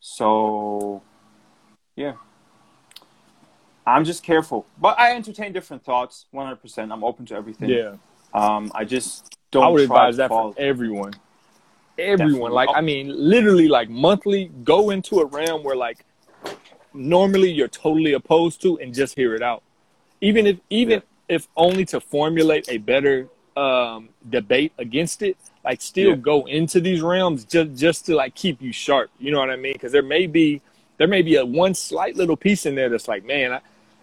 So, yeah. I'm just careful, but I entertain different thoughts. 100%. I'm open to everything. Yeah. Um, I just don't. I would advise that for everyone. Everyone. Definitely. Like, I mean, literally, like, monthly, go into a realm where, like, normally you're totally opposed to and just hear it out. Even if, even if only to formulate a better um, debate against it, like, still Yeah. go into these realms just, just to, like, keep you sharp. You know what I mean? Because there may be, there may be a one slight little piece in there that's like, man, I,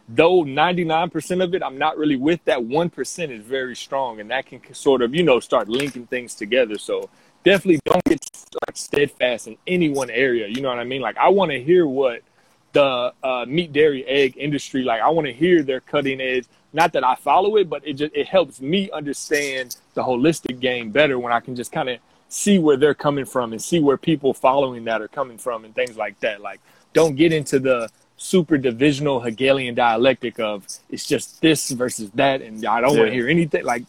though 99% of it I'm not really with, that 1% is very strong and that can sort of, you know, start linking things together. So definitely don't get like steadfast in any one area. You know what I mean? Like I want to hear what the uh, meat, dairy, egg industry, like I want to hear their cutting edge. Not that I follow it, but it just, it helps me understand the holistic game better when I can just kind of see where they're coming from and see where people following that are coming from and things like that. Like don't get into the super divisional Hegelian dialectic of it's just this versus that, and I don't want to hear anything. Like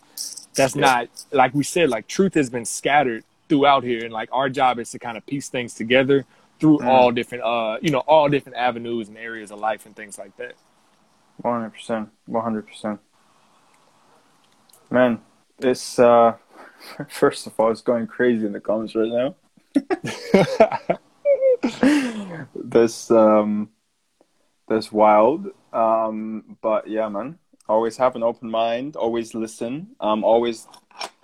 that's Yeah. not like we said. Like truth has been scattered throughout here, and like our job is to kind of piece things together through Mm. all different, uh, you know, all different avenues and areas of life and things like that. 100%. 100%. Man, this, uh, first of all, it's going crazy in the comments right now. this, um, that's wild. Um, but yeah, man, always have an open mind, always listen. Um, always,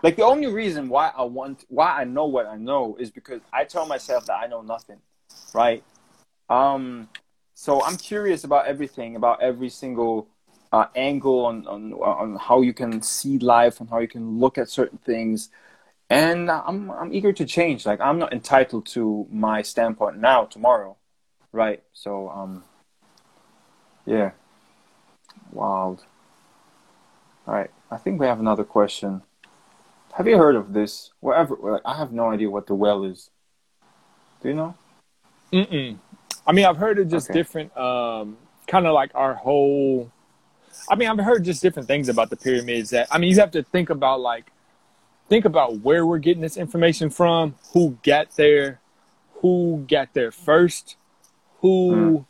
like, the only reason why I want, why I know what I know is because I tell myself that I know nothing, right? Um, so I'm curious about everything, about every single uh, angle on, on on how you can see life and how you can look at certain things. and I'm I'm eager to change. Like I'm not entitled to my standpoint now, tomorrow, right? So um, yeah, wild. All right, I think we have another question. Have you heard of this? Whatever, I have no idea what the well is. Do you know? Mm-mm. I mean, I've heard of just Okay. different, um, kind of like our whole. I mean, I've heard just different things about the pyramids. That I mean, you have to think about like, think about where we're getting this information from, who got there, who got there first, who,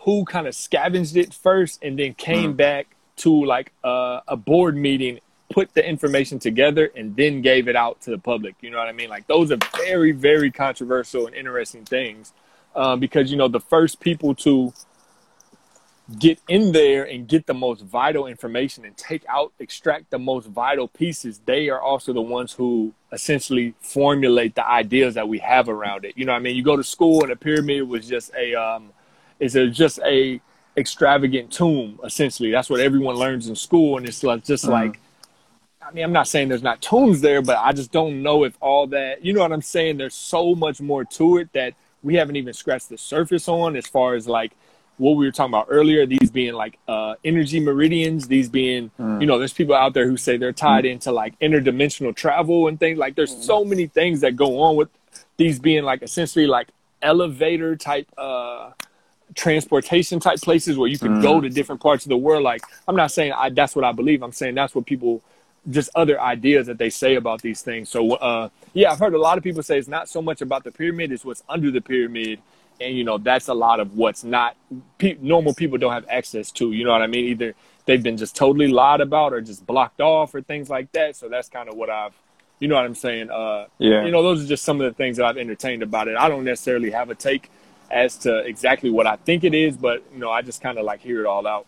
who kind of scavenged it first, and then came Mm. back to like a, a board meeting, put the information together, and then gave it out to the public. You know what I mean? Like those are very, very controversial and interesting things um, because you know the first people to get in there and get the most vital information and take out extract the most vital pieces they are also the ones who essentially formulate the ideas that we have around it you know what i mean you go to school and a pyramid was just a um is a just a extravagant tomb essentially that's what everyone learns in school and it's like just Mhm. like I mean, I'm not saying there's not tombs there, but I just don't know if all that, you know what I'm saying? There's so much more to it that we haven't even scratched the surface on as far as like what we were talking about earlier, these being like uh, energy meridians, these being, Mm. you know, there's people out there who say they're tied into like interdimensional travel and things. Like there's so many things that go on with these being like essentially like elevator type uh transportation type places where you can go to different parts of the world. Like i'm not saying I, that's what i believe. I'm saying that's what people just other ideas that they say about these things. So uh yeah i've heard a lot of people say it's not so much about the pyramid it's what's under the pyramid. And you know that's a lot of what's not pe- normal people don't have access to you know what i mean? Either they've been just totally lied about or just blocked off or things like that. So that's kind of what i've you know what i'm saying? Uh Yeah. you know those are just some of the things that i've entertained about it. I don't necessarily have a take as to exactly what i think it is but you know i just kind of like hear it all out.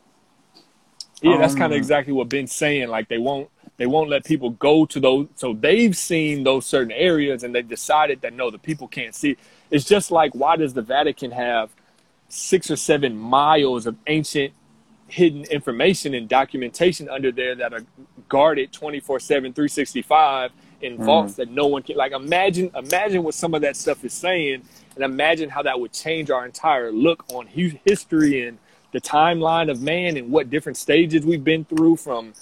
Yeah that's kind of Um, exactly what ben's saying like they won't they won't let people go to those so they've seen those certain areas and they decided that no the people can't see. It's just like why does the vatican have six or seven miles of ancient hidden information and documentation under there that are guarded 24 7 365 in vaults that no one can like imagine imagine what some of that stuff is saying and imagine how that would change our entire look on history and the timeline of man and what different stages we've been through from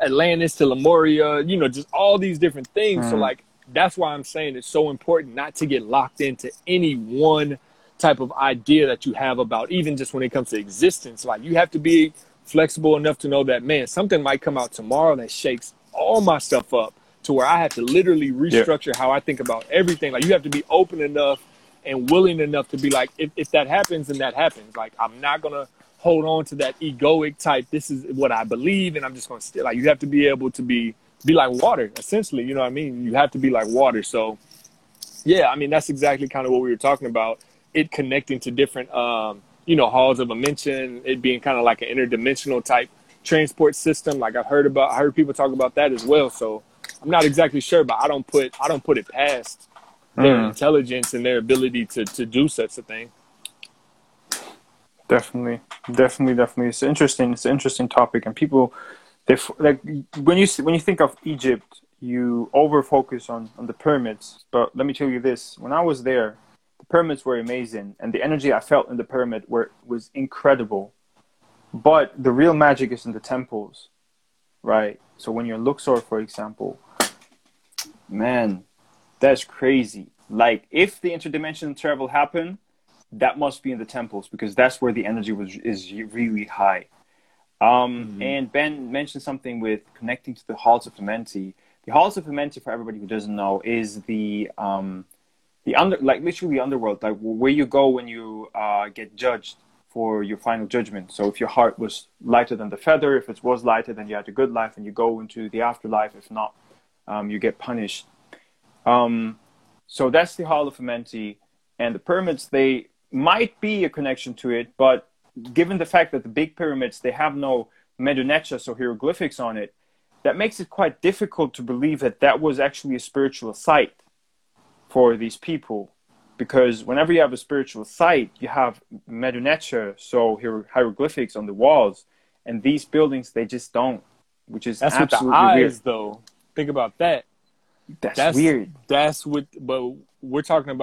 Atlantis to Lemuria, you know, just all these different things. So Mhm. like that's why I'm saying it's so important not to get locked into any one type of idea that you have about even just when it comes to existence. Like you have to be flexible enough to know that man, something might come out tomorrow that shakes all my stuff up to where I have to literally restructure how I think about everything. Like you have to be open enough and willing enough to be like, if, if that happens, then that happens. Like I'm not gonna hold on to that egoic type. This is what I believe, and I'm just gonna still like. You have to be able to be be like water, essentially. You know what I mean? You have to be like water. So, yeah, I mean that's exactly kind of what we were talking about. It connecting to different, um, you know, halls of Amenti. It being kind of like an interdimensional type transport system. Like I've heard about, I heard people talk about that as well. So I'm not exactly sure, but I don't put I don't put it past their Mm. intelligence and their ability to to do such a thing. Definitely, definitely, definitely. It's interesting. It's an interesting topic, and people, they like when you when you think of Egypt, you over focus on on the pyramids. But let me tell you this: when I was there, the pyramids were amazing, and the energy I felt in the pyramid were was incredible. But the real magic is in the temples, right? So when you're in Luxor, for example, man, that's crazy. Like if the interdimensional travel happened that must be in the temples because that's where the energy was is really high. Um, And Ben mentioned something with connecting to the halls of Amenti. The halls of Amenti, for everybody who doesn't know, is the um, the under like literally the underworld, like where you go when you uh, get judged for your final judgment. So if your heart was lighter than the feather, if it was lighter, then you had a good life, and you go into the afterlife. If not, um, you get punished. Um, so that's the Hall of Amenti, and the pyramids. They might be a connection to it, but given the fact that the big pyramids they have no Metu Neter, so hieroglyphics on it, that makes it quite difficult to believe that that was actually a spiritual site for these people. Because whenever you have a spiritual site, you have Metu Neter, so hier- hieroglyphics on the walls, and these buildings they just don't, which is That's with the eyes, weird. though. Think about that. That's, That's- weird. That's what, but we're talking about